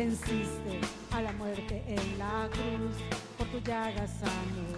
Venciste a la muerte en la cruz, por tu llaga sano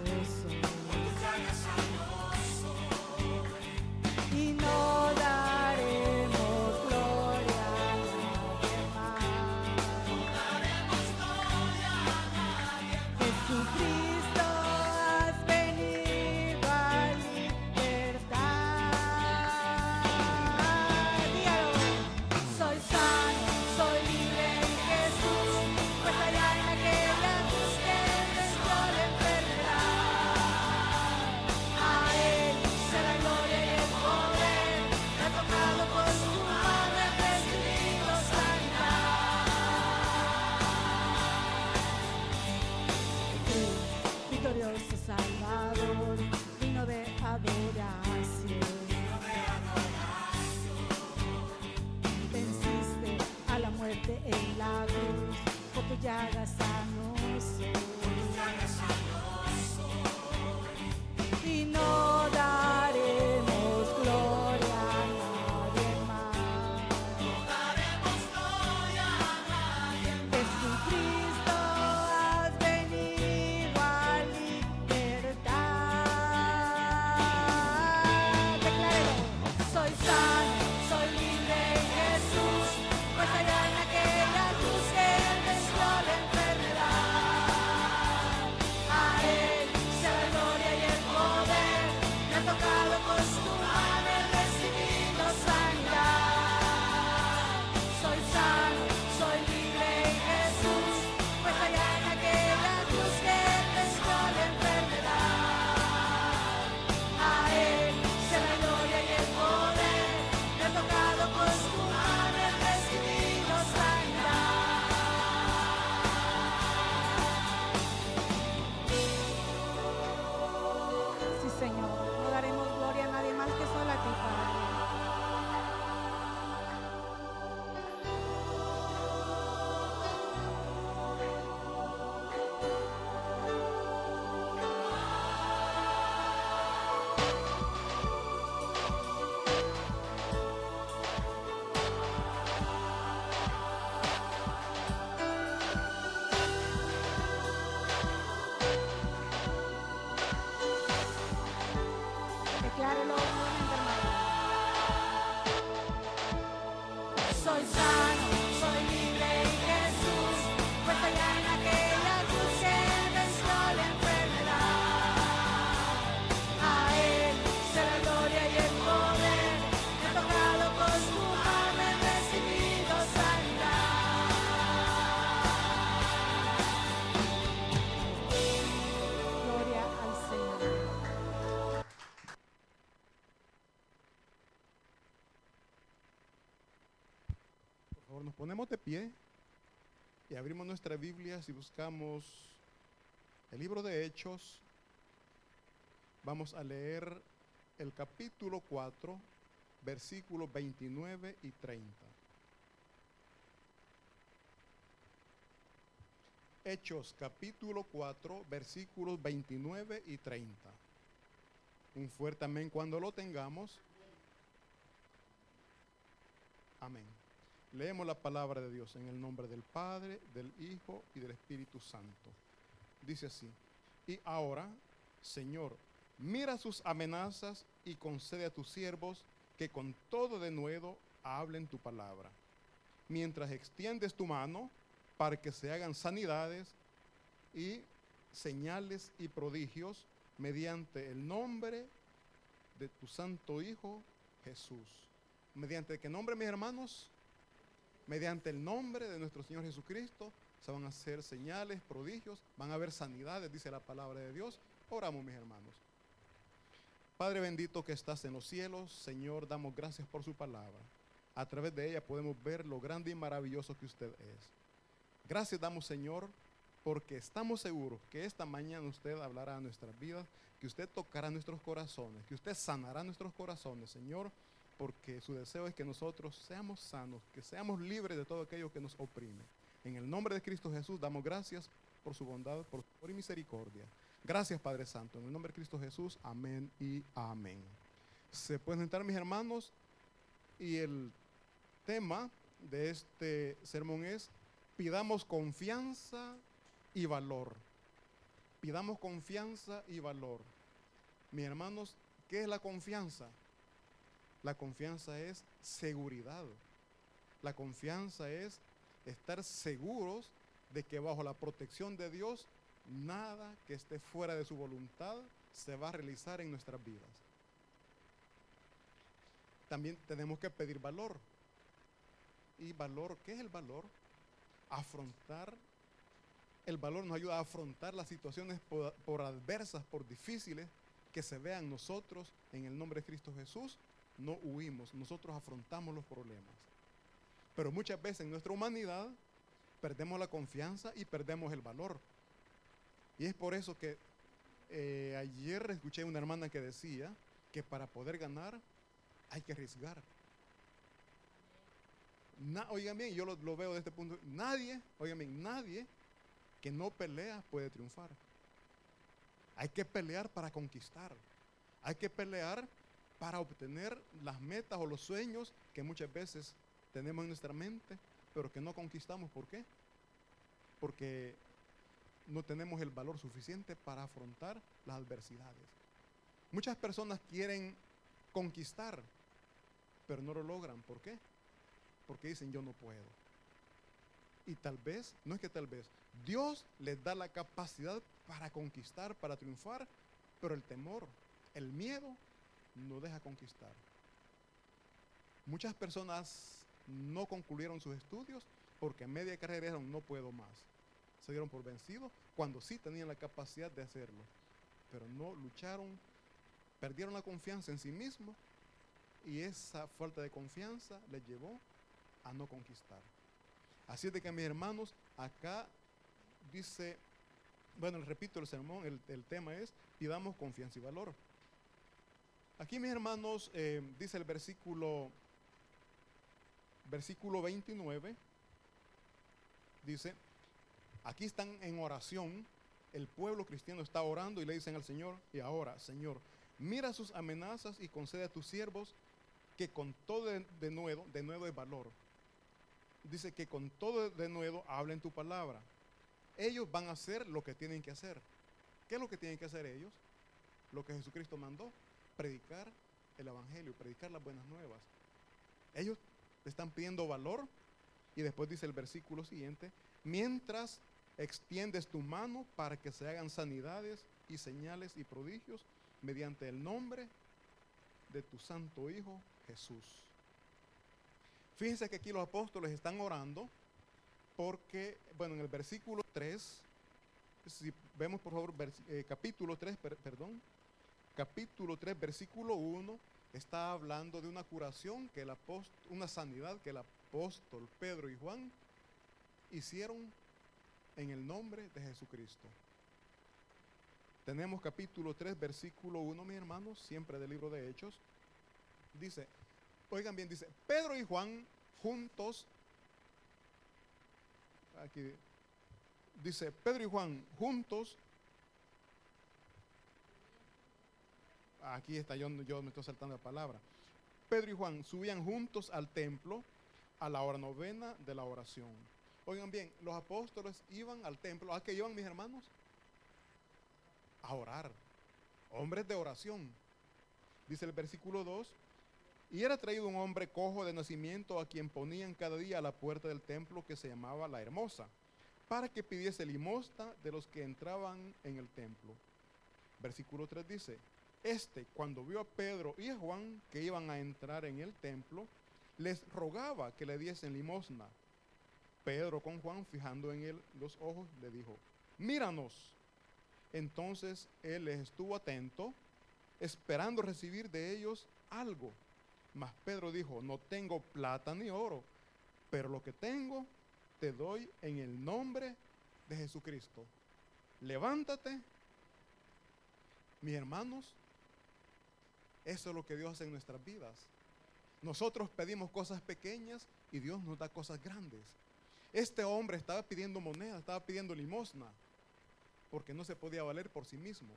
abrimos nuestras Biblias y buscamos el libro de Hechos. Vamos a leer el capítulo 4, versículos 29 y 30. Hechos capítulo 4, versículos 29 y 30. Un fuerte amén cuando lo tengamos. Amén. Leemos la palabra de Dios en el nombre del Padre, del Hijo y del Espíritu Santo. Dice así, y ahora, Señor, mira sus amenazas y concede a tus siervos que con todo denuedo hablen tu palabra. Mientras extiendes tu mano para que se hagan sanidades y señales y prodigios mediante el nombre de tu santo Hijo Jesús. ¿Mediante qué nombre, mis hermanos? Mediante el nombre de nuestro Señor Jesucristo se van a hacer señales, prodigios, van a haber sanidades, dice la palabra de Dios. Oramos, mis hermanos. Padre bendito que estás en los cielos, Señor, damos gracias por su palabra. A través de ella podemos ver lo grande y maravilloso que usted es. Gracias damos, Señor, porque estamos seguros que esta mañana usted hablará a nuestras vidas, que usted tocará nuestros corazones, que usted sanará nuestros corazones, Señor, porque su deseo es que nosotros seamos sanos, que seamos libres de todo aquello que nos oprime. En el nombre de Cristo Jesús damos gracias por su bondad, por su amor y misericordia. Gracias Padre Santo. En el nombre de Cristo Jesús, amén y amén. Se pueden sentar mis hermanos y el tema de este sermón es pidamos confianza y valor. Pidamos confianza y valor. Mis hermanos, ¿qué es la confianza? La confianza es seguridad. La confianza es estar seguros de que bajo la protección de Dios, nada que esté fuera de su voluntad se va a realizar en nuestras vidas. También tenemos que pedir valor. ¿Y valor? ¿Qué es el valor? Afrontar. El valor nos ayuda a afrontar las situaciones por, adversas, por difíciles que se vean nosotros en el nombre de Cristo Jesús. No huimos, nosotros afrontamos los problemas. Pero muchas veces en nuestra humanidad perdemos la confianza y perdemos el valor. Y es por eso que eh, ayer escuché una hermana que decía que para poder ganar hay que arriesgar. Oigan bien, yo lo, lo veo de este punto. Nadie, oigan bien, nadie que no pelea puede triunfar. Hay que pelear para conquistar. Hay que pelear para obtener las metas o los sueños que muchas veces tenemos en nuestra mente, pero que no conquistamos. ¿Por qué? Porque no tenemos el valor suficiente para afrontar las adversidades. Muchas personas quieren conquistar, pero no lo logran. ¿Por qué? Porque dicen yo no puedo. Y tal vez, no es que tal vez, Dios les da la capacidad para conquistar, para triunfar, pero el temor, el miedo, no deja conquistar. Muchas personas no concluyeron sus estudios porque a media carrera dijeron no puedo más. Se dieron por vencidos cuando sí tenían la capacidad de hacerlo, pero no lucharon, perdieron la confianza en sí mismos y esa falta de confianza les llevó a no conquistar. Así es de que mis hermanos, acá dice, bueno, repito el sermón, el tema es, pidamos confianza y valor. Aquí mis hermanos, eh, dice el versículo, versículo 29, dice, aquí están en oración, el pueblo cristiano está orando y le dicen al Señor, y ahora, Señor, mira sus amenazas y concede a tus siervos que con todo de, nuevo, de nuevo es valor. Dice que con todo de nuevo hablen tu palabra. Ellos van a hacer lo que tienen que hacer. ¿Qué es lo que tienen que hacer ellos? Lo que Jesucristo mandó, predicar el Evangelio, predicar las buenas nuevas. Ellos están pidiendo valor y después dice el versículo siguiente, mientras extiendes tu mano para que se hagan sanidades y señales y prodigios mediante el nombre de tu santo Hijo Jesús. Fíjense que aquí los apóstoles están orando porque, bueno, en el versículo 3, si vemos por favor eh, capítulo 3, per, perdón, capítulo 3, versículo 1, está hablando de una curación que el apóstol, una sanidad que el apóstol Pedro y Juan hicieron en el nombre de Jesucristo. Tenemos capítulo 3, versículo 1, mis hermanos, siempre del libro de Hechos. Dice, oigan bien, dice, Pedro y Juan juntos, aquí dice, Pedro y Juan juntos, aquí está, yo, yo me estoy saltando la palabra. Pedro y Juan subían juntos al templo a la hora novena de la oración. Oigan bien, los apóstoles iban al templo. ¿A qué iban mis hermanos? A orar. Hombres de oración. Dice el versículo 2. Y era traído un hombre cojo de nacimiento a quien ponían cada día a la puerta del templo que se llamaba la hermosa, para que pidiese limosna de los que entraban en el templo. Versículo 3 dice, este, cuando vio a Pedro y a Juan que iban a entrar en el templo, les rogaba que le diesen limosna. Pedro con Juan, fijando en él los ojos, le dijo, míranos. Entonces él les estuvo atento, esperando recibir de ellos algo. Mas Pedro dijo, no tengo plata ni oro, pero lo que tengo te doy en el nombre de Jesucristo. Levántate, mis hermanos, eso es lo que Dios hace en nuestras vidas. Nosotros pedimos cosas pequeñas y Dios nos da cosas grandes. Este hombre estaba pidiendo moneda, estaba pidiendo limosna, porque no se podía valer por sí mismo.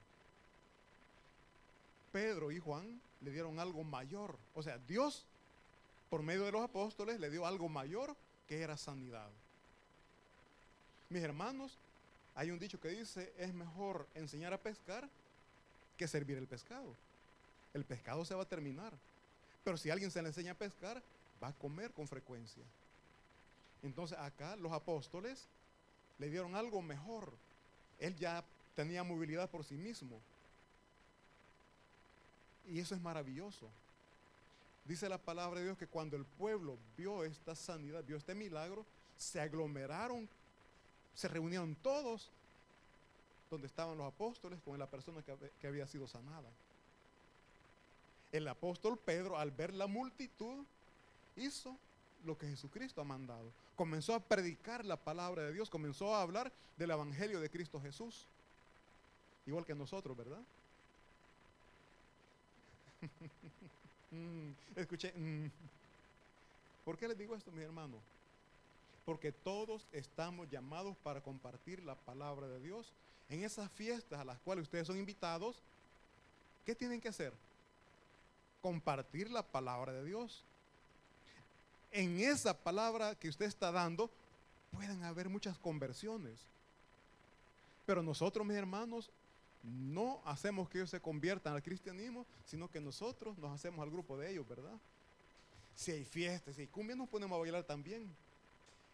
Pedro y Juan le dieron algo mayor. O sea, Dios, por medio de los apóstoles, le dio algo mayor que era sanidad. Mis hermanos, hay un dicho que dice, es mejor enseñar a pescar que servir el pescado. El pescado se va a terminar. Pero si alguien se le enseña a pescar, va a comer con frecuencia. Entonces acá los apóstoles le dieron algo mejor. Él ya tenía movilidad por sí mismo. Y eso es maravilloso. Dice la palabra de Dios que cuando el pueblo vio esta sanidad, vio este milagro, se aglomeraron, se reunieron todos donde estaban los apóstoles con la persona que, que había sido sanada. El apóstol Pedro, al ver la multitud, hizo lo que Jesucristo ha mandado. Comenzó a predicar la palabra de Dios, comenzó a hablar del Evangelio de Cristo Jesús. Igual que nosotros, ¿verdad? Mm, escuché. mm. ¿Por qué les digo esto, mis hermanos? Porque todos estamos llamados para compartir la palabra de Dios. En esas fiestas a las cuales ustedes son invitados, ¿qué tienen que hacer? Compartir la palabra de Dios. En esa palabra que usted está dando, pueden haber muchas conversiones. Pero nosotros, mis hermanos, no hacemos que ellos se conviertan al cristianismo, sino que nosotros nos hacemos al grupo de ellos, ¿verdad? Si hay fiestas, si hay cumbia, nos ponemos a bailar también.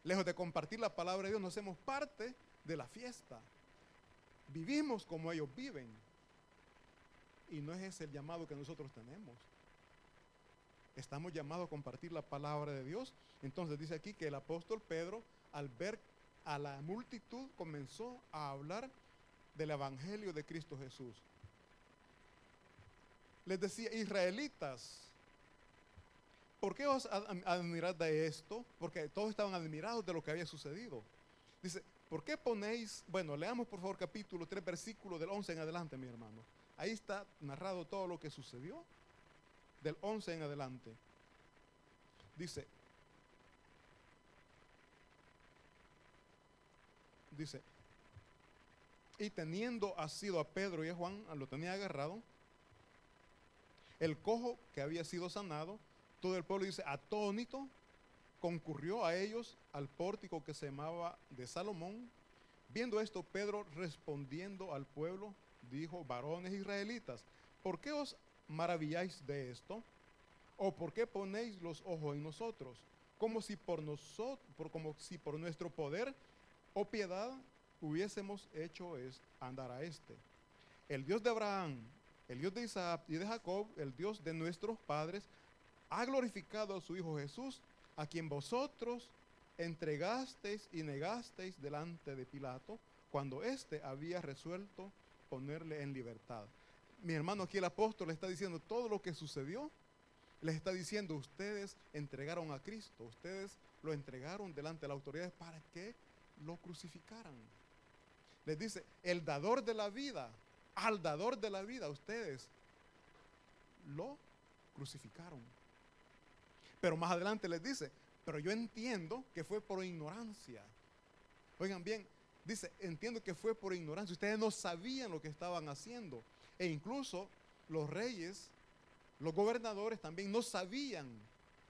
Lejos de compartir la palabra de Dios, nos hacemos parte de la fiesta. Vivimos como ellos viven. Y no es ese el llamado que nosotros tenemos. Estamos llamados a compartir la palabra de Dios. Entonces dice aquí que el apóstol Pedro, al ver a la multitud, comenzó a hablar del Evangelio de Cristo Jesús. Les decía, israelitas, ¿por qué os ad- admirad de esto? Porque todos estaban admirados de lo que había sucedido. Dice, ¿por qué ponéis, bueno, leamos por favor capítulo 3, versículo del 11 en adelante, mi hermano. Ahí está narrado todo lo que sucedió, del 11 en adelante. Dice, dice, y teniendo asido a Pedro y a Juan, lo tenía agarrado, el cojo que había sido sanado, todo el pueblo dice, atónito, concurrió a ellos al pórtico que se llamaba de Salomón. Viendo esto, Pedro respondiendo al pueblo, dijo, varones israelitas, ¿por qué os maravilláis de esto? ¿O por qué ponéis los ojos en nosotros? Como si por nosotros, como si por nuestro poder o piedad hubiésemos hecho es andar a este. El Dios de Abraham, el Dios de Isaac y de Jacob, el Dios de nuestros padres, ha glorificado a su Hijo Jesús, a quien vosotros entregasteis y negasteis delante de Pilato, cuando éste había resuelto ponerle en libertad. Mi hermano aquí el apóstol le está diciendo todo lo que sucedió. Les está diciendo, ustedes entregaron a Cristo, ustedes lo entregaron delante de las autoridades para que lo crucificaran. Les dice, el dador de la vida, al dador de la vida, ustedes lo crucificaron. Pero más adelante les dice, pero yo entiendo que fue por ignorancia. Oigan bien, dice, entiendo que fue por ignorancia. Ustedes no sabían lo que estaban haciendo. E incluso los reyes, los gobernadores también no sabían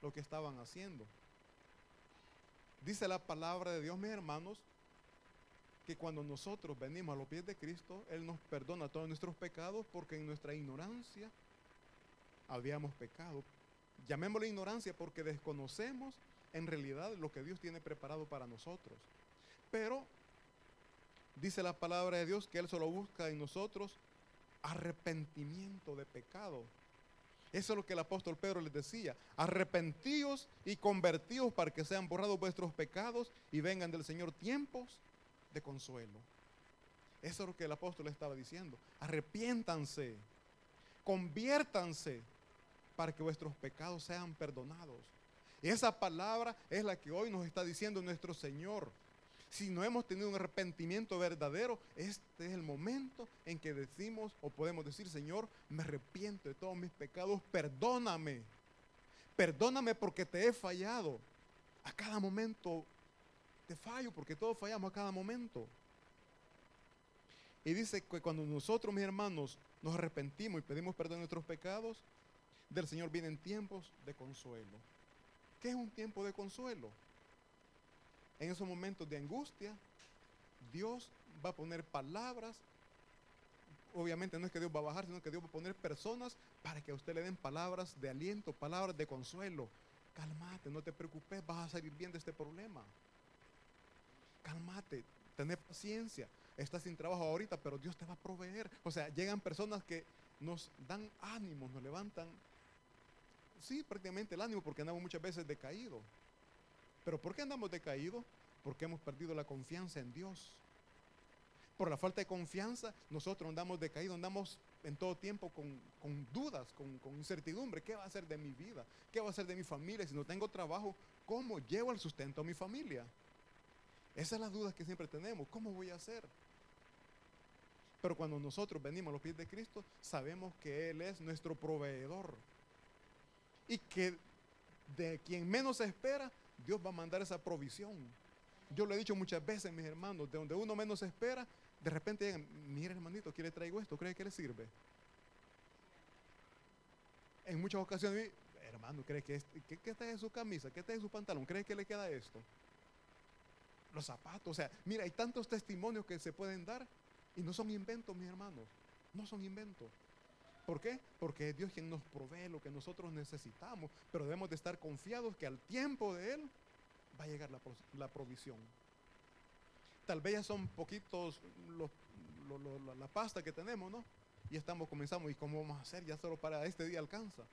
lo que estaban haciendo. Dice la palabra de Dios, mis hermanos, que cuando nosotros venimos a los pies de Cristo, Él nos perdona todos nuestros pecados porque en nuestra ignorancia habíamos pecado. Llamémosle ignorancia porque desconocemos en realidad lo que Dios tiene preparado para nosotros. Pero dice la palabra de Dios que Él solo busca en nosotros arrepentimiento de pecado. Eso es lo que el apóstol Pedro les decía. Arrepentíos y convertíos para que sean borrados vuestros pecados y vengan del Señor tiempos de consuelo. Eso es lo que el apóstol estaba diciendo. Arrepiéntanse, conviértanse para que vuestros pecados sean perdonados. Esa palabra es la que hoy nos está diciendo nuestro Señor. Si no hemos tenido un arrepentimiento verdadero, este es el momento en que decimos o podemos decir, Señor, me arrepiento de todos mis pecados, perdóname. Perdóname porque te he fallado. A cada momento te fallo porque todos fallamos a cada momento. Y dice que cuando nosotros, mis hermanos, nos arrepentimos y pedimos perdón de nuestros pecados, del Señor vienen tiempos de consuelo. ¿Qué es un tiempo de consuelo? En esos momentos de angustia, Dios va a poner palabras. Obviamente no es que Dios va a bajar, sino que Dios va a poner personas para que a usted le den palabras de aliento, palabras de consuelo. Cálmate, no te preocupes, vas a salir bien de este problema. Cálmate, tener paciencia. Estás sin trabajo ahorita, pero Dios te va a proveer. O sea, llegan personas que nos dan ánimo, nos levantan, sí, prácticamente el ánimo, porque andamos muchas veces decaídos. Pero ¿por qué andamos decaídos? Porque hemos perdido la confianza en Dios. Por la falta de confianza, nosotros andamos decaídos, andamos en todo tiempo con, con dudas, con, incertidumbre. ¿Qué va a hacer de mi vida? ¿Qué va a hacer de mi familia? Si no tengo trabajo, ¿cómo llevo el sustento a mi familia? Esa es la duda que siempre tenemos. ¿Cómo voy a hacer? Pero cuando nosotros venimos a los pies de Cristo, sabemos que Él es nuestro proveedor. Y que de quien menos se espera, Dios va a mandar esa provisión. Yo lo he dicho muchas veces, mis hermanos, de donde uno menos espera, de repente llegan, mira hermanito, ¿qué le traigo esto? ¿Cree que le sirve? En muchas ocasiones, hermano, ¿cree que, es, ¿qué, qué está en su camisa? ¿Qué está en su pantalón? ¿Cree que le queda esto? Los zapatos, o sea, mira, hay tantos testimonios que se pueden dar y no son inventos, mis hermanos, no son inventos. ¿Por qué? Porque es Dios quien nos provee lo que nosotros necesitamos, pero debemos de estar confiados que al tiempo de Él va a llegar la, la provisión. Tal vez ya son poquitos los, lo, lo, la pasta que tenemos, ¿no? Y estamos, comenzamos, ¿y cómo vamos a hacer? Ya solo para este día alcanza.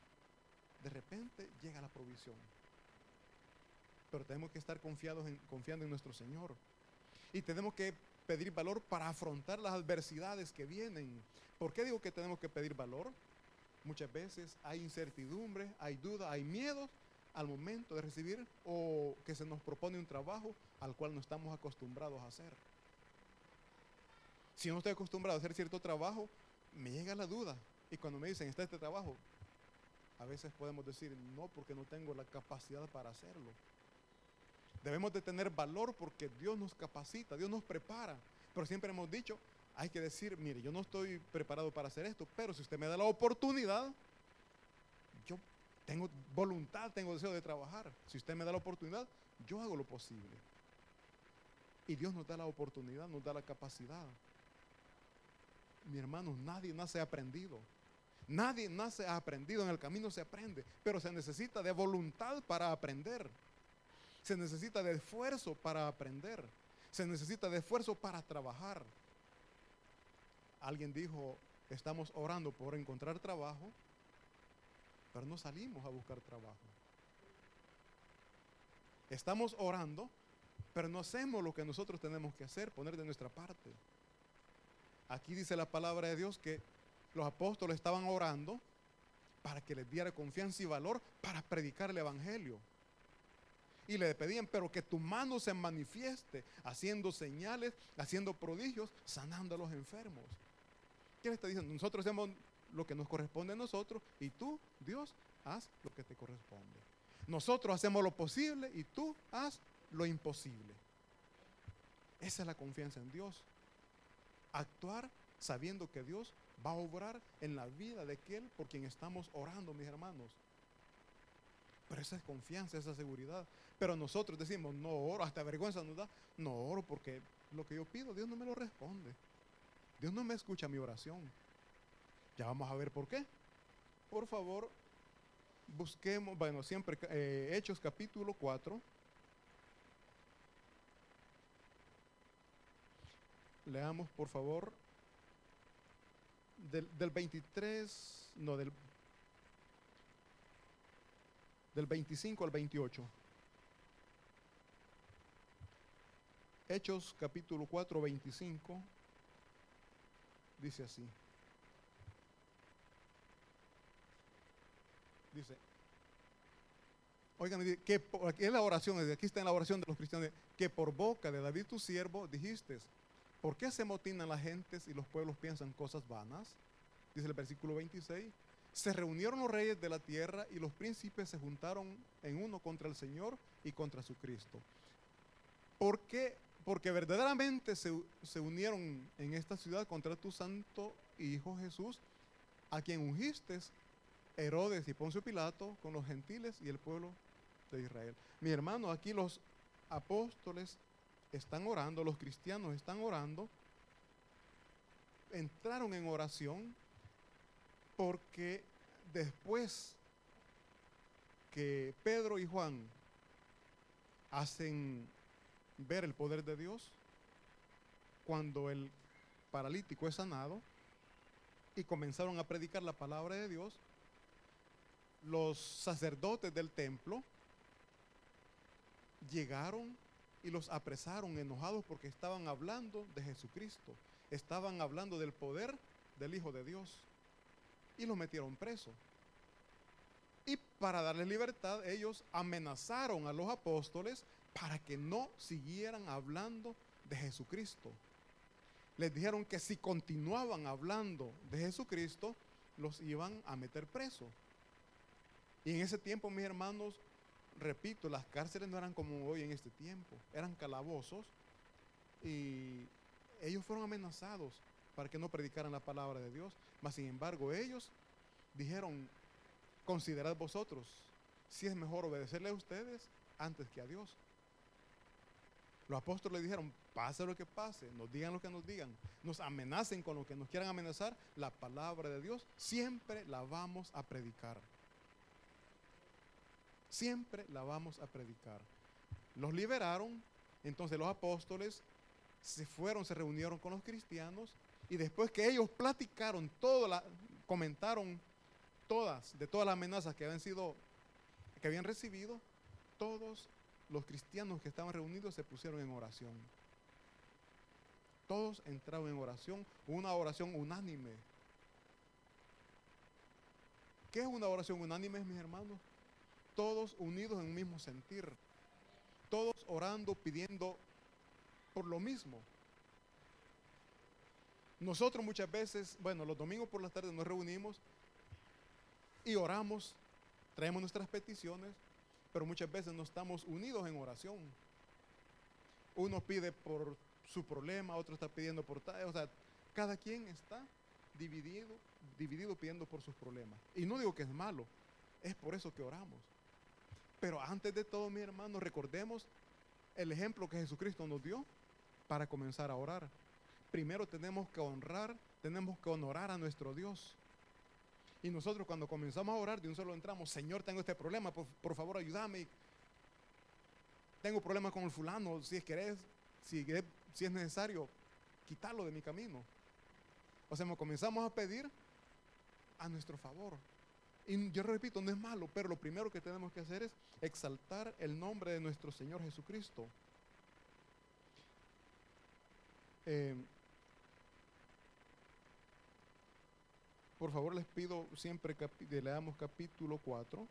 De repente llega la provisión. Pero tenemos que estar confiados confiando en nuestro Señor. Y tenemos que pedir valor para afrontar las adversidades que vienen. ¿Por qué digo que tenemos que pedir valor? Muchas veces hay incertidumbre, hay duda, hay miedos al momento de recibir o que se nos propone un trabajo al cual no estamos acostumbrados a hacer. Si no estoy acostumbrado a hacer cierto trabajo, me llega la duda. Y cuando me dicen, está este trabajo, a veces podemos decir, no, porque no tengo la capacidad para hacerlo. Debemos de tener valor porque Dios nos capacita, Dios nos prepara. Pero siempre hemos dicho, hay que decir, mire, yo no estoy preparado para hacer esto, pero si usted me da la oportunidad, yo tengo voluntad, tengo deseo de trabajar. Si usted me da la oportunidad, yo hago lo posible. Y Dios nos da la oportunidad, nos da la capacidad. Mi hermano, nadie nace aprendido. Nadie nace aprendido, en el camino se aprende, pero se necesita de voluntad para aprender. Se necesita de esfuerzo para aprender. Se necesita de esfuerzo para trabajar. Alguien dijo, estamos orando por encontrar trabajo, pero no salimos a buscar trabajo. Estamos orando, pero no hacemos lo que nosotros tenemos que hacer, poner de nuestra parte. Aquí dice la palabra de Dios que los apóstoles estaban orando para que les diera confianza y valor para predicar el Evangelio. Y le pedían, pero que tu mano se manifieste, haciendo señales, haciendo prodigios, sanando a los enfermos. ¿Qué le está diciendo? Nosotros hacemos lo que nos corresponde a nosotros y tú, Dios, haz lo que te corresponde. Nosotros hacemos lo posible y tú haz lo imposible. Esa es la confianza en Dios. Actuar sabiendo que Dios va a obrar en la vida de aquel por quien estamos orando, mis hermanos. Pero esa es confianza, esa seguridad. Pero nosotros decimos, no oro, hasta vergüenza nos da, no oro porque lo que yo pido, Dios no me lo responde. Dios no me escucha mi oración. Ya vamos a ver por qué. Por favor, busquemos, bueno, siempre eh, Hechos capítulo 4. Leamos, por favor, del, del 23, no, del, del 25 al 28. Hechos capítulo 4, 25, dice así. Dice, oigan, que aquí es la oración, aquí está en la oración de los cristianos, que por boca de David tu siervo dijiste, ¿por qué se motinan las gentes y los pueblos piensan cosas vanas? Dice el versículo 26, se reunieron los reyes de la tierra y los príncipes se juntaron en uno contra el Señor y contra su Cristo. ¿Por qué? Porque verdaderamente se, se unieron en esta ciudad contra tu santo Hijo Jesús, a quien ungiste Herodes y Poncio Pilato con los gentiles y el pueblo de Israel. Mi hermano, aquí los apóstoles están orando, los cristianos están orando, entraron en oración porque después que Pedro y Juan hacen ver el poder de Dios, cuando el paralítico es sanado y comenzaron a predicar la palabra de Dios, los sacerdotes del templo llegaron y los apresaron enojados porque estaban hablando de Jesucristo, estaban hablando del poder del Hijo de Dios y los metieron preso. Y para darles libertad, ellos amenazaron a los apóstoles para que no siguieran hablando de Jesucristo. Les dijeron que si continuaban hablando de Jesucristo, los iban a meter preso. Y en ese tiempo, mis hermanos, repito, las cárceles no eran como hoy en este tiempo, eran calabozos y ellos fueron amenazados para que no predicaran la palabra de Dios. Mas sin embargo, ellos dijeron, considerad vosotros si es mejor obedecerle a ustedes antes que a Dios. Los apóstoles le dijeron, pase lo que pase, nos digan lo que nos digan, nos amenacen con lo que nos quieran amenazar, la palabra de Dios siempre la vamos a predicar. Siempre la vamos a predicar. Los liberaron, entonces los apóstoles se fueron, se reunieron con los cristianos y después que ellos platicaron todo la, comentaron todas, de todas las amenazas que habían sido, que habían recibido, todos los cristianos que estaban reunidos se pusieron en oración. Todos entraron en oración, una oración unánime. ¿Qué es una oración unánime, mis hermanos? Todos unidos en un mismo sentir. Todos orando, pidiendo por lo mismo. Nosotros muchas veces, bueno, los domingos por las tardes nos reunimos y oramos, traemos nuestras peticiones, pero muchas veces no estamos unidos en oración. Uno pide por su problema, otro está pidiendo por tal, o sea, cada quien está dividido, dividido pidiendo por sus problemas. Y no digo que es malo, es por eso que oramos. Pero antes de todo, mi hermano, recordemos el ejemplo que Jesucristo nos dio para comenzar a orar. Primero tenemos que honrar, tenemos que honorar a nuestro Dios. Y nosotros cuando comenzamos a orar, de un solo entramos, Señor, tengo este problema, por, favor ayúdame. Tengo problemas con el fulano, si es que si, si es necesario, quitarlo de mi camino. O sea, comenzamos a pedir a nuestro favor. Y yo repito, no es malo, pero lo primero que tenemos que hacer es exaltar el nombre de nuestro Señor Jesucristo. Eh, por favor, les pido siempre que leamos capítulo 4.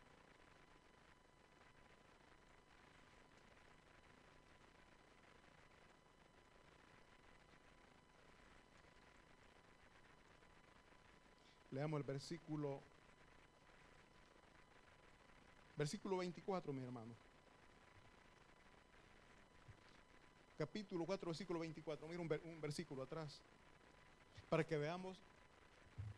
Leamos el versículo versículo 24, mi hermano. Capítulo 4, versículo 24. Mira un, un versículo atrás. Para que veamos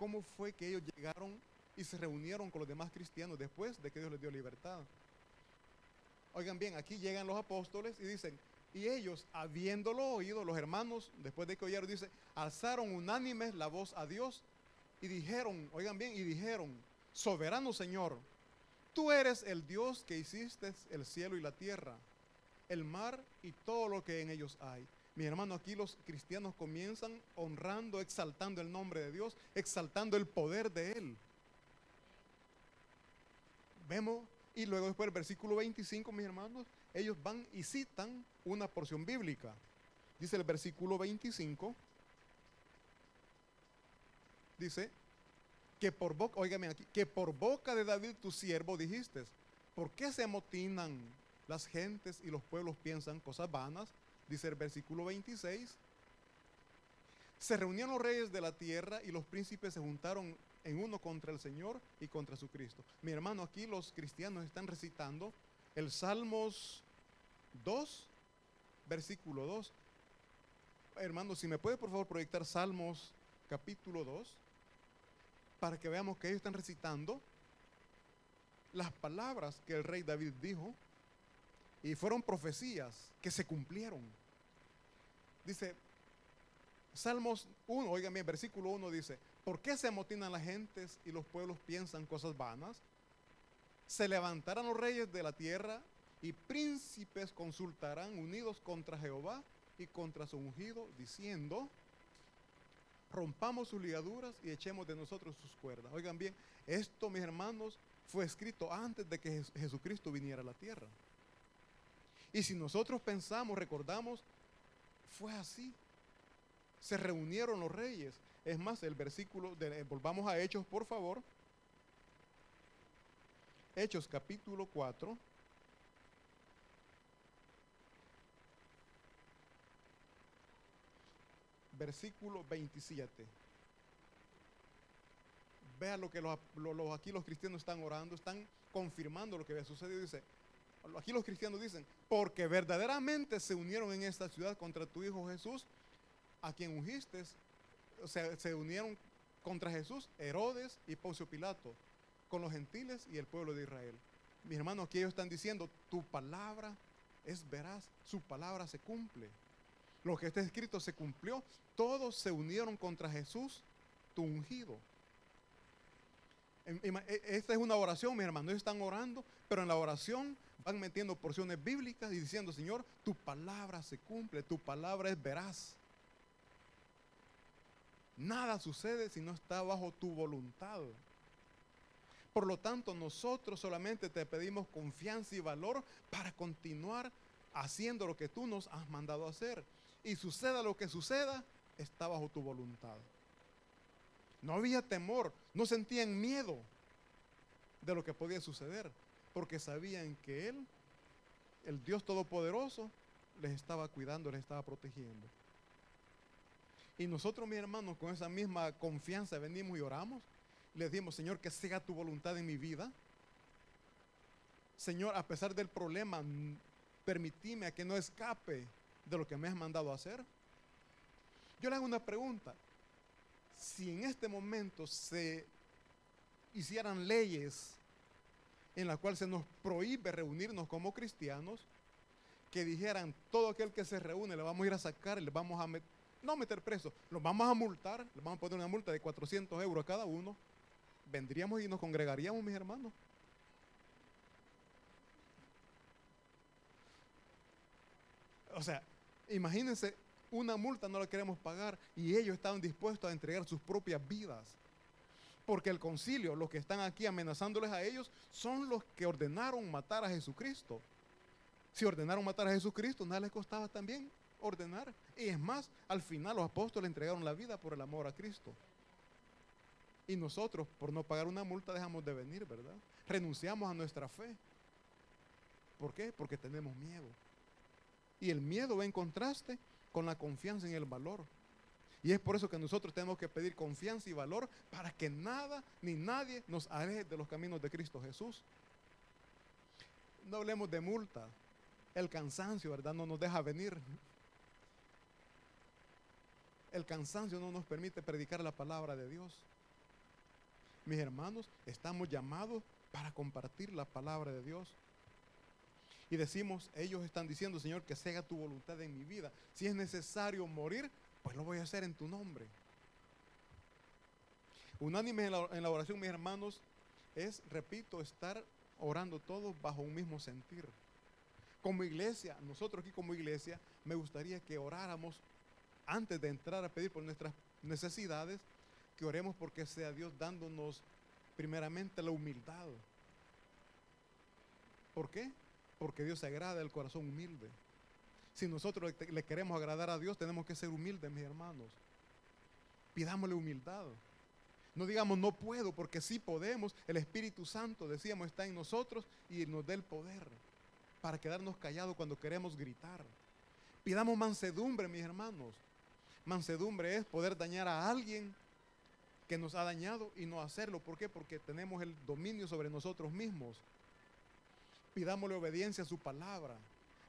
cómo fue que ellos llegaron y se reunieron con los demás cristianos después de que Dios les dio libertad. Oigan bien, aquí llegan los apóstoles y dicen, y ellos, habiéndolo oído, los hermanos, después de que oyeron, dice, alzaron unánimes la voz a Dios y dijeron, oigan bien, y dijeron, soberano Señor, tú eres el Dios que hiciste el cielo y la tierra, el mar y todo lo que en ellos hay. Mi hermano, aquí los cristianos comienzan honrando, exaltando el nombre de Dios, exaltando el poder de Él. Vemos, y luego después el versículo 25, mis hermanos, ellos van y citan una porción bíblica. Dice el versículo 25, dice, que por boca, óigame aquí, que por boca de David tu siervo dijiste, ¿por qué se amotinan las gentes y los pueblos piensan cosas vanas? Dice el versículo 26, se reunieron los reyes de la tierra y los príncipes se juntaron en uno contra el Señor y contra su Cristo. Mi hermano, aquí los cristianos están recitando el Salmos 2, versículo 2. Hermano, si me puede por favor proyectar Salmos capítulo 2, para que veamos que ellos están recitando las palabras que el rey David dijo y fueron profecías que se cumplieron. Dice, Salmos 1, oigan bien, versículo 1 dice, ¿por qué se amotinan las gentes y los pueblos piensan cosas vanas? Se levantarán los reyes de la tierra y príncipes consultarán unidos contra Jehová y contra su ungido, diciendo, rompamos sus ligaduras y echemos de nosotros sus cuerdas. Oigan bien, esto, mis hermanos, fue escrito antes de que Jes- Jesucristo viniera a la tierra. Y si nosotros pensamos, recordamos, fue así. Se reunieron los reyes. Es más, el versículo, de, eh, volvamos a Hechos, por favor. Hechos capítulo 4. Versículo 27. Vea lo que los, lo- los- aquí los cristianos están orando, están confirmando lo que había sucedido. Dice, aquí los cristianos dicen, porque verdaderamente se unieron en esta ciudad contra tu Hijo Jesús, a quien ungiste, o sea, se unieron contra Jesús Herodes y Poncio Pilato, con los gentiles y el pueblo de Israel. Mis hermanos, aquí ellos están diciendo, tu palabra es veraz, su palabra se cumple. Lo que está escrito se cumplió, todos se unieron contra Jesús, tu ungido. Em- e- Esta es una oración, mis hermanos. Ellos están orando, pero en la oración van metiendo porciones bíblicas y diciendo, Señor, tu palabra se cumple, tu palabra es veraz. Nada sucede si no está bajo tu voluntad. Por lo tanto, nosotros solamente te pedimos confianza y valor para continuar haciendo lo que tú nos has mandado hacer. Y suceda lo que suceda, está bajo tu voluntad. No había temor, no sentían miedo de lo que podía suceder, porque sabían que Él, el Dios Todopoderoso, les estaba cuidando, les estaba protegiendo. Y nosotros, mis hermanos, con esa misma confianza venimos y oramos. Le decimos, Señor, que sea tu voluntad en mi vida. Señor, a pesar del problema, permitime a que no escape de lo que me has mandado a hacer. Yo le hago una pregunta. Si en este momento se hicieran leyes en las cuales se nos prohíbe reunirnos como cristianos, que dijeran todo aquel que se reúne le vamos a ir a sacar le vamos a no meter preso, los vamos a multar, le vamos a poner una multa de 400 euros a cada uno, vendríamos y nos congregaríamos, mis hermanos. O sea, imagínense, una multa no la queremos pagar y ellos estaban dispuestos a entregar sus propias vidas. Porque el concilio, los que están aquí amenazándoles a ellos, son los que ordenaron matar a Jesucristo. Si ordenaron matar a Jesucristo, nada les costaba también ordenar. Y es más, al final los apóstoles entregaron la vida por el amor a Cristo. Y nosotros, por no pagar una multa, dejamos de venir, ¿verdad? Renunciamos a nuestra fe. ¿Por qué? Porque tenemos miedo. Y el miedo va en contraste con la confianza en el valor. Y es por eso que nosotros tenemos que pedir confianza y valor para que nada ni nadie nos aleje de los caminos de Cristo Jesús. No hablemos de multa. El cansancio, ¿verdad? No nos deja venir. El cansancio no nos permite predicar la palabra de Dios. Mis hermanos, estamos llamados para compartir la palabra de Dios. Y decimos, ellos están diciendo, Señor, que se haga tu voluntad en mi vida. Si es necesario morir, pues lo voy a hacer en tu nombre. Unánime en la, oración, mis hermanos, es, repito, estar orando todos bajo un mismo sentir. Como iglesia, nosotros aquí como iglesia, me gustaría que oráramos antes de entrar a pedir por nuestras necesidades, que oremos porque sea Dios dándonos primeramente la humildad. ¿Por qué? Porque Dios se agrada del corazón humilde. Si nosotros le, queremos agradar a Dios, tenemos que ser humildes, mis hermanos. Pidámosle humildad. No digamos no puedo, porque sí podemos. El Espíritu Santo, decíamos, está en nosotros y nos da el poder para quedarnos callados cuando queremos gritar. Pidamos mansedumbre, mis hermanos. Mansedumbre es poder dañar a alguien que nos ha dañado y no hacerlo. ¿Por qué? Porque tenemos el dominio sobre nosotros mismos. Pidámosle obediencia a su palabra.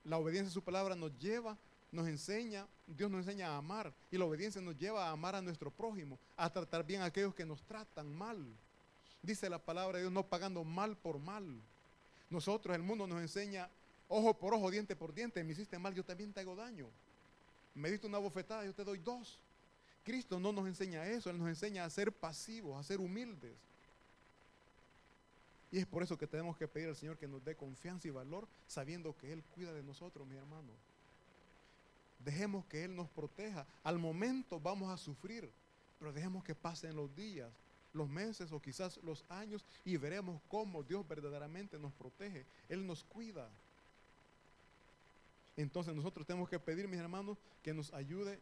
La obediencia a su palabra nos lleva, nos enseña, Dios nos enseña a amar. Y la obediencia nos lleva a amar a nuestro prójimo, a tratar bien a aquellos que nos tratan mal. Dice la palabra de Dios, no pagando mal por mal. Nosotros, el mundo nos enseña ojo por ojo, diente por diente. Me hiciste mal, yo también te hago daño. me diste una bofetada, yo te doy dos. Cristo no nos enseña eso, Él nos enseña a ser pasivos, a ser humildes. Y es por eso que tenemos que pedir al Señor que nos dé confianza y valor, sabiendo que Él cuida de nosotros, mi hermano. Dejemos que Él nos proteja. Al momento vamos a sufrir, pero dejemos que pasen los días, los meses o quizás los años y veremos cómo Dios verdaderamente nos protege. Él nos cuida. Entonces nosotros tenemos que pedir, mis hermanos, que nos ayude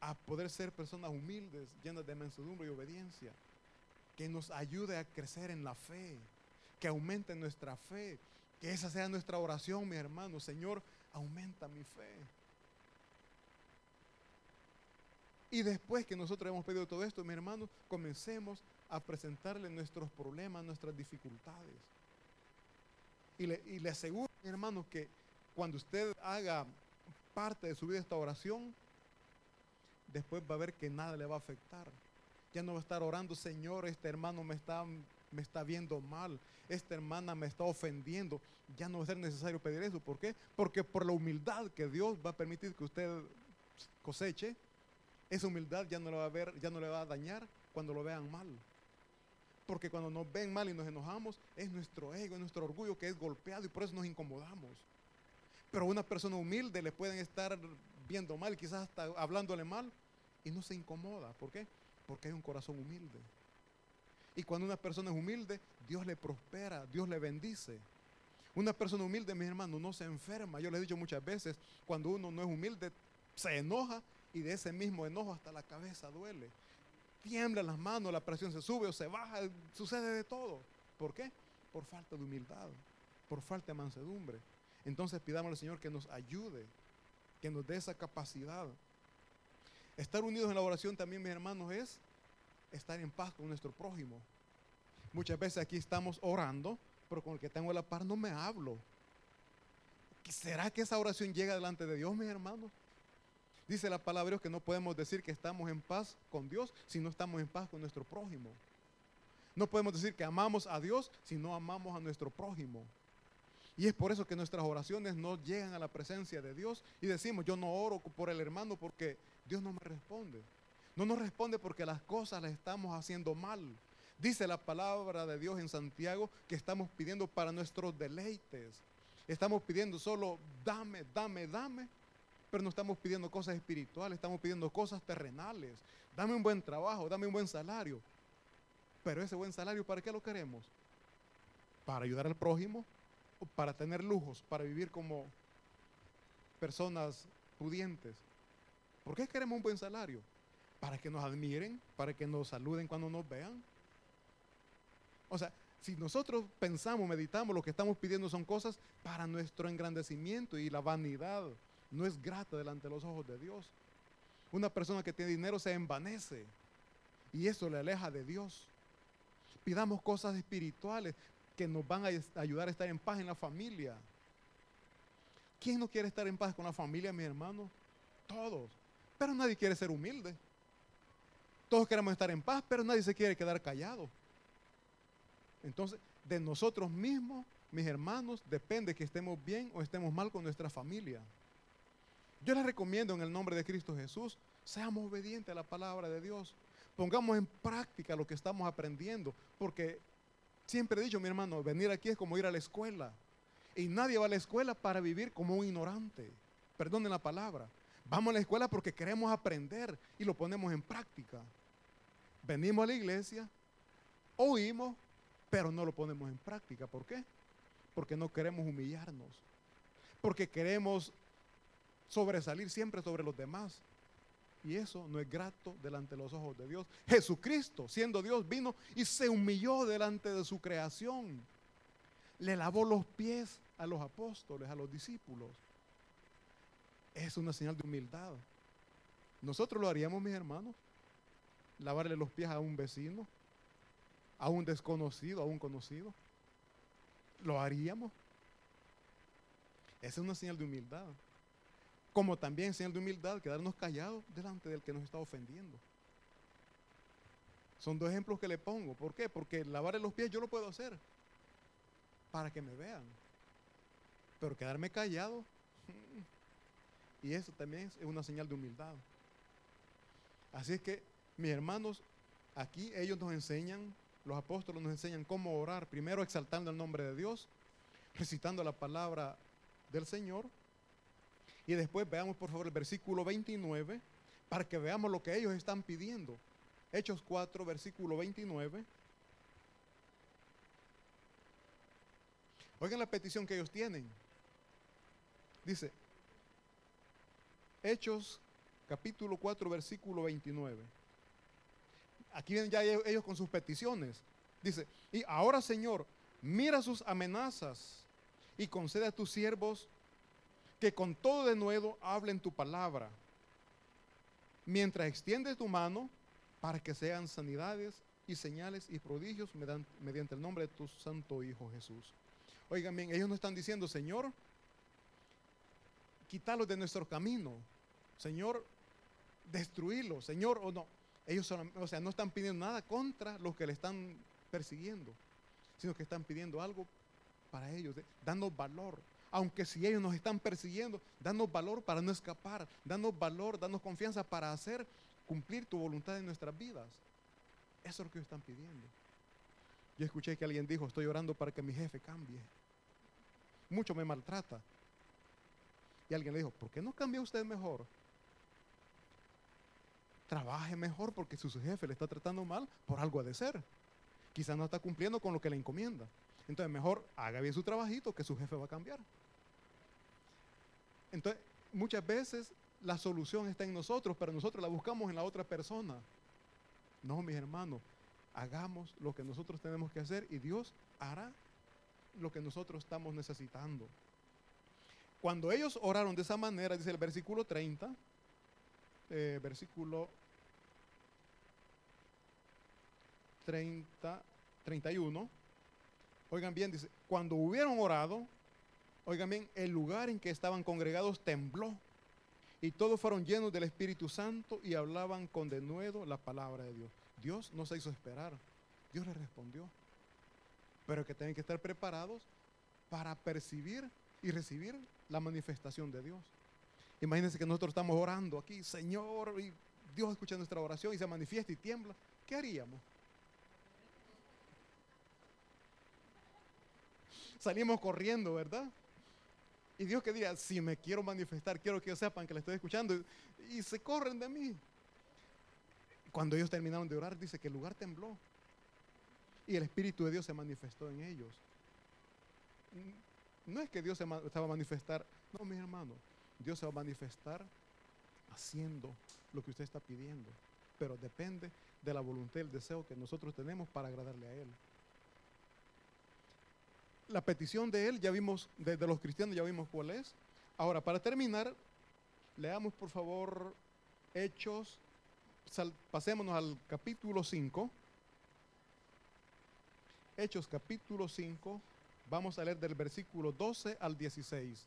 a poder ser personas humildes, llenas de mansedumbre y obediencia. Que nos ayude a crecer en la fe, que aumente nuestra fe, que esa sea nuestra oración, mis hermanos. Señor, aumenta mi fe. Y después que nosotros hemos pedido todo esto, mis hermanos, comencemos a presentarle nuestros problemas, nuestras dificultades. Y le, y le aseguro, mis hermanos, que cuando usted haga parte de su vida esta oración, después va a ver que nada le va a afectar. Ya no va a estar orando, Señor, este hermano me está, me está viendo mal, esta hermana me está ofendiendo. Ya no va a ser necesario pedir eso. ¿Por qué? Porque por la humildad que Dios va a permitir que usted coseche, esa humildad ya no le va a ver, ya no le va a dañar cuando lo vean mal. Porque cuando nos ven mal y nos enojamos, es nuestro ego, es nuestro orgullo que es golpeado y por eso nos incomodamos. Pero a una persona humilde le pueden estar viendo mal, quizás hasta hablándole mal, y no se incomoda. ¿Por qué? Porque hay un corazón humilde. Y cuando una persona es humilde, Dios le prospera, Dios le bendice. Una persona humilde, mis hermanos, no se enferma. Yo les he dicho muchas veces, cuando uno no es humilde, se enoja y de ese mismo enojo hasta la cabeza duele. Tiembla las manos, la presión se sube o se baja, sucede de todo. ¿Por qué? Por falta de humildad, por falta de mansedumbre. Entonces pidamos al Señor que nos ayude, que nos dé esa capacidad. Estar unidos en la oración también, mis hermanos, es estar en paz con nuestro prójimo. Muchas veces aquí estamos orando, pero con el que tengo la par no me hablo. ¿Será que esa oración llega delante de Dios, mis hermanos? Dice la palabra de Dios que no podemos decir que estamos en paz con Dios si no estamos en paz con nuestro prójimo. No podemos decir que amamos a Dios si no amamos a nuestro prójimo. Y es por eso que nuestras oraciones no llegan a la presencia de Dios y decimos, yo no oro por el hermano porque Dios no me responde. No nos responde porque las cosas las estamos haciendo mal. Dice la palabra de Dios en Santiago que estamos pidiendo para nuestros deleites. Estamos pidiendo solo dame, dame, dame. Pero no estamos pidiendo cosas espirituales, estamos pidiendo cosas terrenales. Dame un buen trabajo, dame un buen salario. Pero ese buen salario, ¿para qué lo queremos? Para ayudar al prójimo, para tener lujos, para vivir como personas pudientes. ¿Por qué queremos un buen salario? Para que nos admiren, para que nos saluden cuando nos vean. O sea, si nosotros pensamos, meditamos, lo que estamos pidiendo son cosas para nuestro engrandecimiento y la vanidad no es grata delante de los ojos de Dios. Una persona que tiene dinero se envanece y eso le aleja de Dios. Pidamos cosas espirituales, que nos van a ayudar a estar en paz en la familia. ¿Quién no quiere estar en paz con la familia, mi hermano? Todos. Pero nadie quiere ser humilde. Todos queremos estar en paz, pero nadie se quiere quedar callado. Entonces, de nosotros mismos, mis hermanos, depende que estemos bien o estemos mal con nuestra familia. Yo les recomiendo en el nombre de Cristo Jesús, seamos obedientes a la palabra de Dios. Pongamos en práctica lo que estamos aprendiendo, porque Siempre he dicho, mi hermano, venir aquí es como ir a la escuela. Y nadie va a la escuela para vivir como un ignorante. Perdonen la palabra. Vamos a la escuela porque queremos aprender y lo ponemos en práctica. Venimos a la iglesia, oímos, pero no lo ponemos en práctica. ¿Por qué? Porque no queremos humillarnos. Porque queremos sobresalir siempre sobre los demás. Y eso no es grato delante de los ojos de Dios. Jesucristo, siendo Dios, vino y se humilló delante de su creación. Le lavó los pies a los apóstoles, a los discípulos. Es una señal de humildad. Nosotros lo haríamos, mis hermanos. Lavarle los pies a un vecino, a un desconocido, a un conocido. Lo haríamos. Esa es una señal de humildad como también señal de humildad, quedarnos callados delante del que nos está ofendiendo. Son dos ejemplos que le pongo. ¿Por qué? Porque lavarle los pies yo lo puedo hacer para que me vean. Pero quedarme callado, Y eso también es una señal de humildad. Así es que, mis hermanos, aquí ellos nos enseñan, los apóstoles nos enseñan cómo orar. Primero exaltando el nombre de Dios, recitando la palabra del Señor. Y después veamos por favor el versículo 29 para que veamos lo que ellos están pidiendo. Hechos 4, versículo 29. Oigan la petición que ellos tienen. Dice, Hechos capítulo 4, versículo 29. Aquí vienen ya ellos con sus peticiones. Dice, y ahora Señor, mira sus amenazas y concede a tus siervos que con todo de nuevo hablen tu palabra, mientras extiendes tu mano para que sean sanidades y señales y prodigios median- mediante el nombre de tu santo Hijo Jesús. Oigan bien, ellos no están diciendo, Señor, quítalos de nuestro camino. Señor, destruirlos. Señor, o no. Ellos son, o sea, no están pidiendo nada contra los que le están persiguiendo, sino que están pidiendo algo para ellos, de- danos valor. Aunque si ellos nos están persiguiendo, danos valor para no escapar, danos valor, danos confianza para hacer cumplir tu voluntad en nuestras vidas. Eso es lo que ellos están pidiendo. Yo escuché que alguien dijo, estoy orando para que mi jefe cambie. Mucho me maltrata. Y alguien le dijo, ¿por qué no cambia usted mejor? Trabaje mejor porque su jefe le está tratando mal, por algo ha de ser. Quizás no está cumpliendo con lo que le encomienda. Entonces mejor haga bien su trabajito que su jefe va a cambiar. Entonces, muchas veces la solución está en nosotros, pero nosotros la buscamos en la otra persona. No, mis hermanos, hagamos lo que nosotros tenemos que hacer y Dios hará lo que nosotros estamos necesitando. Cuando ellos oraron de esa manera, dice el versículo 30, eh, versículo 30, 31, oigan bien, dice, cuando hubieron orado, oigan bien, el lugar en que estaban congregados tembló y todos fueron llenos del Espíritu Santo y hablaban con denuedo la palabra de Dios. Dios no se hizo esperar, Dios les respondió, pero que tienen que estar preparados para percibir y recibir la manifestación de Dios. Imagínense que nosotros estamos orando aquí, Señor, y Dios escucha nuestra oración y se manifiesta y tiembla. ¿Qué haríamos? Salimos corriendo, ¿verdad? Y Dios que diga, si me quiero manifestar, quiero que ellos sepan que le estoy escuchando. Y se corren de mí. Cuando ellos terminaron de orar, dice que el lugar tembló. Y el Espíritu de Dios se manifestó en ellos. No es que Dios se, va a manifestar, no, mis hermanos, Dios se va a manifestar haciendo lo que usted está pidiendo, pero depende de la voluntad y el deseo que nosotros tenemos para agradarle a Él. La petición de Él, ya vimos, de, los cristianos, ya vimos cuál es. Ahora, para terminar, leamos por favor Hechos, pasémonos al capítulo 5. Hechos capítulo 5, vamos a leer del versículo 12 al 16.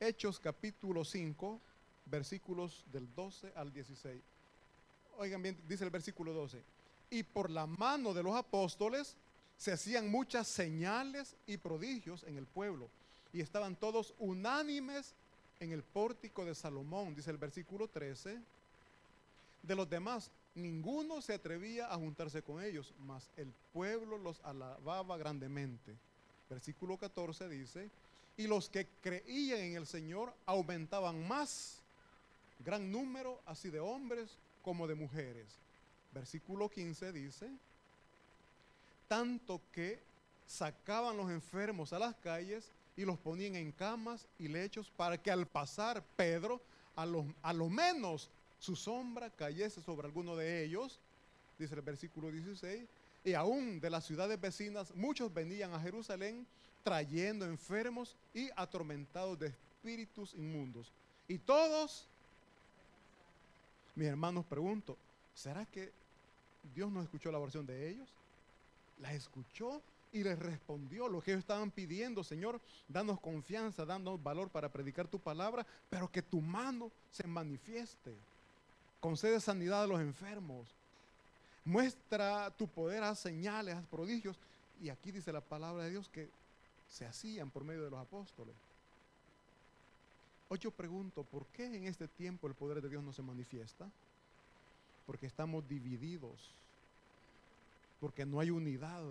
Hechos capítulo 5, versículos del 12 al 16. Oigan bien, dice el versículo 12. Y por la mano de los apóstoles se hacían muchas señales y prodigios en el pueblo. Y estaban todos unánimes en el pórtico de Salomón, dice el versículo 13. De los demás, ninguno se atrevía a juntarse con ellos, mas el pueblo los alababa grandemente. Versículo 14 dice, y los que creían en el Señor aumentaban más, gran número así de hombres como de mujeres. Versículo 15 dice, tanto que sacaban los enfermos a las calles y los ponían en camas y lechos para que al pasar Pedro, a lo, a lo menos su sombra cayese sobre alguno de ellos, dice el versículo 16, y aún de las ciudades vecinas muchos venían a Jerusalén trayendo enfermos y atormentados de espíritus inmundos. Y todos, mis hermanos, pregunto, ¿será que Dios no escuchó la oración de ellos? La escuchó y les respondió lo que ellos estaban pidiendo, Señor, danos confianza, danos valor para predicar tu palabra, pero que tu mano se manifieste. Concede sanidad a los enfermos. Muestra tu poder, haz señales, haz prodigios. Y aquí dice la palabra de Dios que se hacían por medio de los apóstoles. Hoy yo pregunto, ¿por qué en este tiempo el poder de Dios no se manifiesta? Porque estamos divididos, porque no hay unidad.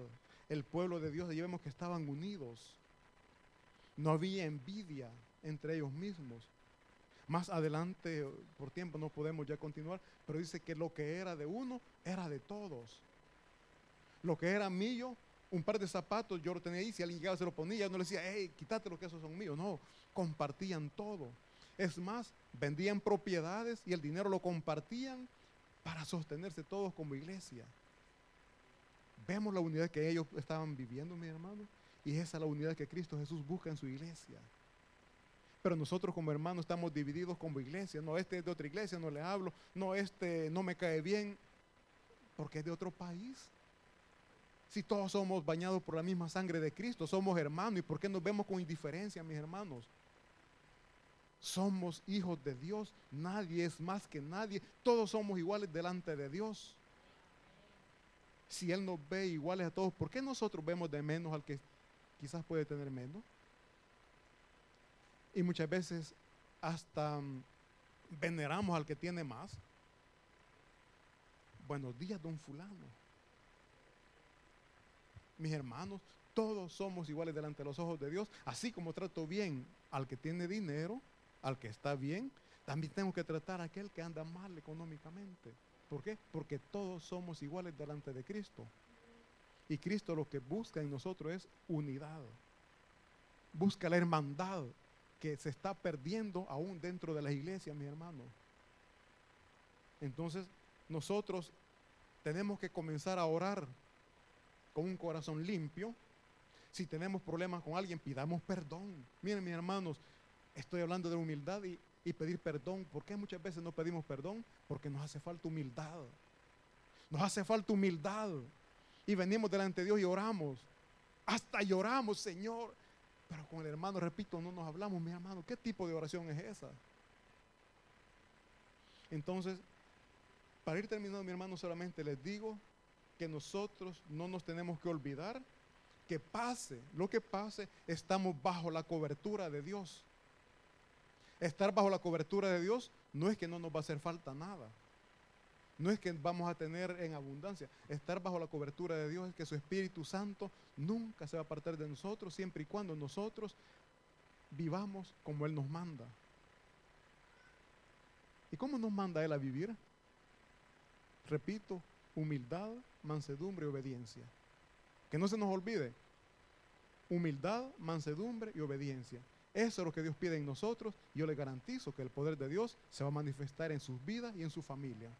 El pueblo de Dios, ya vemos que estaban unidos. No había envidia entre ellos mismos. Más adelante, por tiempo no podemos ya continuar, pero dice que lo que era de uno era de todos. Lo que era mío, un par de zapatos, yo lo tenía ahí, si alguien llegaba se lo ponía, no le decía, hey, quítate lo que esos son míos. No, compartían todo. Es más, vendían propiedades y el dinero lo compartían para sostenerse todos como iglesia. Vemos la unidad que ellos estaban viviendo, mis hermanos, y esa es la unidad que Cristo Jesús busca en su iglesia. Pero nosotros como hermanos estamos divididos como iglesia. No, este es de otra iglesia, no le hablo. No, este no me cae bien porque es de otro país. Si todos somos bañados por la misma sangre de Cristo, somos hermanos. ¿Y por qué nos vemos con indiferencia, mis hermanos? Somos hijos de Dios. Nadie es más que nadie. Todos somos iguales delante de Dios. Si Él nos ve iguales a todos, ¿por qué nosotros vemos de menos al que quizás puede tener menos? Y muchas veces hasta mm, veneramos al que tiene más. Buenos días, don fulano. Mis hermanos, todos somos iguales delante de los ojos de Dios. Así como trato bien al que tiene dinero, al que está bien, también tengo que tratar a aquel que anda mal económicamente. ¿Por qué? Porque todos somos iguales delante de Cristo. Y Cristo lo que busca en nosotros es unidad. Busca la hermandad que se está perdiendo aún dentro de las iglesias, mi hermano. Entonces, nosotros tenemos que comenzar a orar con un corazón limpio. Si tenemos problemas con alguien, pidamos perdón. Miren, mis hermanos, estoy hablando de humildad y, y pedir perdón. ¿Por qué muchas veces no pedimos perdón? Porque nos hace falta humildad. Nos hace falta humildad. Y venimos delante de Dios y oramos. Hasta lloramos, Señor. Pero con el hermano, repito, no nos hablamos, mi hermano. ¿Qué tipo de oración es esa? Entonces, para ir terminando, mi hermano, solamente les digo que nosotros no nos tenemos que olvidar que pase lo que pase, estamos bajo la cobertura de Dios. Estar bajo la cobertura de Dios no es que no nos va a hacer falta nada. No es que vamos a tener en abundancia. Estar bajo la cobertura de Dios es que su Espíritu Santo nunca se va a apartar de nosotros siempre y cuando nosotros vivamos como Él nos manda. ¿Y cómo nos manda Él a vivir? Repito, humildad, mansedumbre y obediencia. Que no se nos olvide. Humildad, mansedumbre y obediencia. Eso es lo que Dios pide en nosotros. Yo le garantizo que el poder de Dios se va a manifestar en sus vidas y en su familia.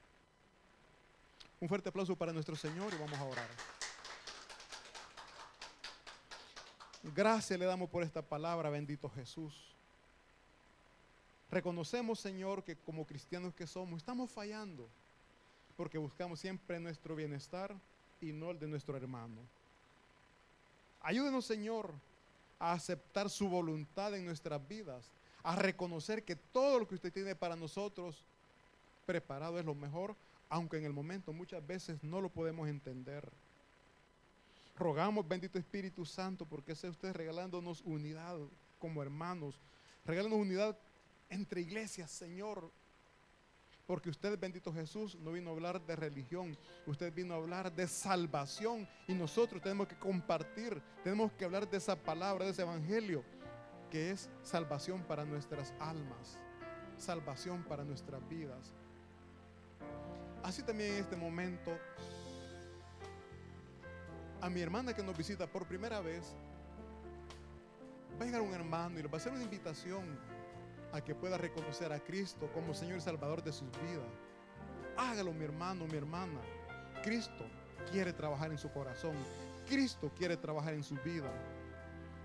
Un fuerte aplauso para nuestro Señor y vamos a orar. Gracias le damos por esta palabra, bendito Jesús. Reconocemos, Señor, que como cristianos que somos, estamos fallando porque buscamos siempre nuestro bienestar y no el de nuestro hermano. Ayúdenos, Señor, a aceptar su voluntad en nuestras vidas, a reconocer que todo lo que usted tiene para nosotros preparado es lo mejor, aunque en el momento muchas veces no lo podemos entender. Rogamos, bendito Espíritu Santo, porque sea usted regalándonos unidad como hermanos, regalándonos unidad entre iglesias, Señor. Porque usted, bendito Jesús, no vino a hablar de religión, usted vino a hablar de salvación y nosotros tenemos que compartir, tenemos que hablar de esa palabra, de ese evangelio, que es salvación para nuestras almas, salvación para nuestras vidas. Así también en este momento, a mi hermana que nos visita por primera vez, va a llegar un hermano y le va a hacer una invitación a que pueda reconocer a Cristo como Señor y Salvador de sus vidas. Hágalo, mi hermano, mi hermana. Cristo quiere trabajar en su corazón. Cristo quiere trabajar en su vida.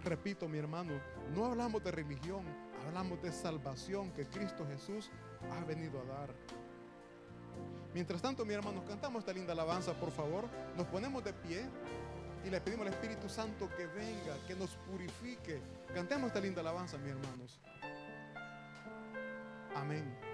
Repito, mi hermano, no hablamos de religión, hablamos de salvación que Cristo Jesús ha venido a dar. Mientras tanto, mi hermano, cantamos esta linda alabanza, por favor. Nos ponemos de pie y le pedimos al Espíritu Santo que venga, que nos purifique. Cantemos esta linda alabanza, mis hermanos. Amén.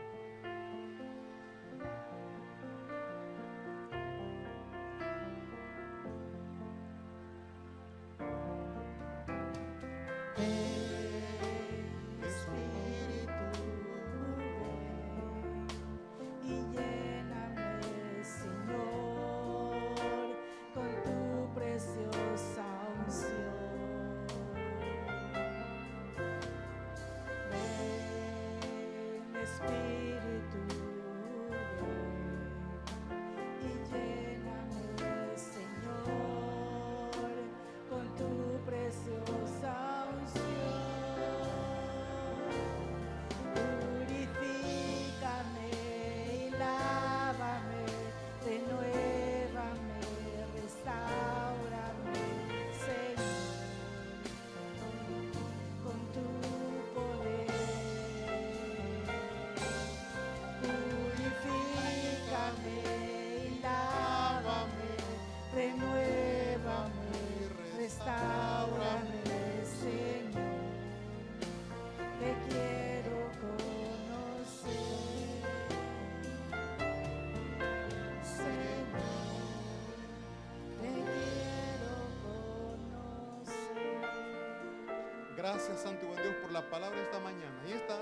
Gracias, Santo y buen Dios, por la palabra esta mañana. Y esta,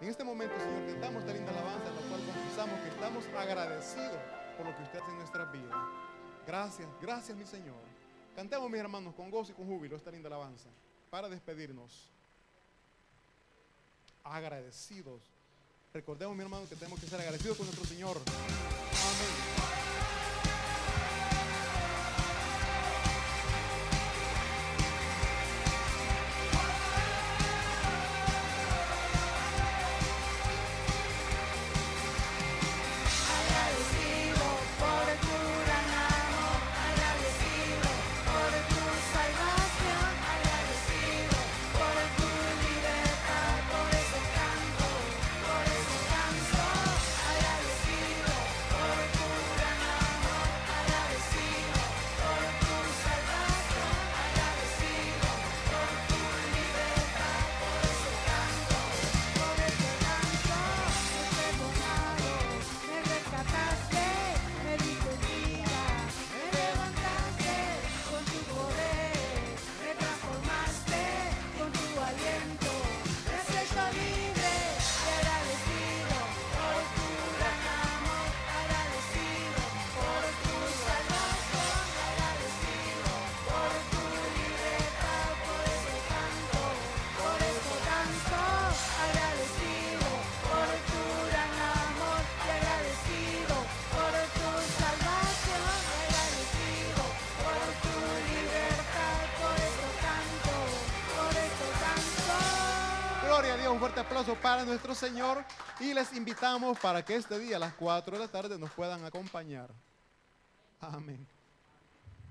en este momento, Señor, cantamos esta linda alabanza, en la cual confesamos que estamos agradecidos por lo que usted hace en nuestras vidas. Gracias, gracias, mi Señor. Cantemos, mis hermanos, con gozo y con júbilo esta linda alabanza para despedirnos. Agradecidos. Recordemos, mi hermano, que tenemos que ser agradecidos con nuestro Señor. Amén. Para nuestro Señor y les invitamos para que este día a las 4 de la tarde nos puedan acompañar. Amén.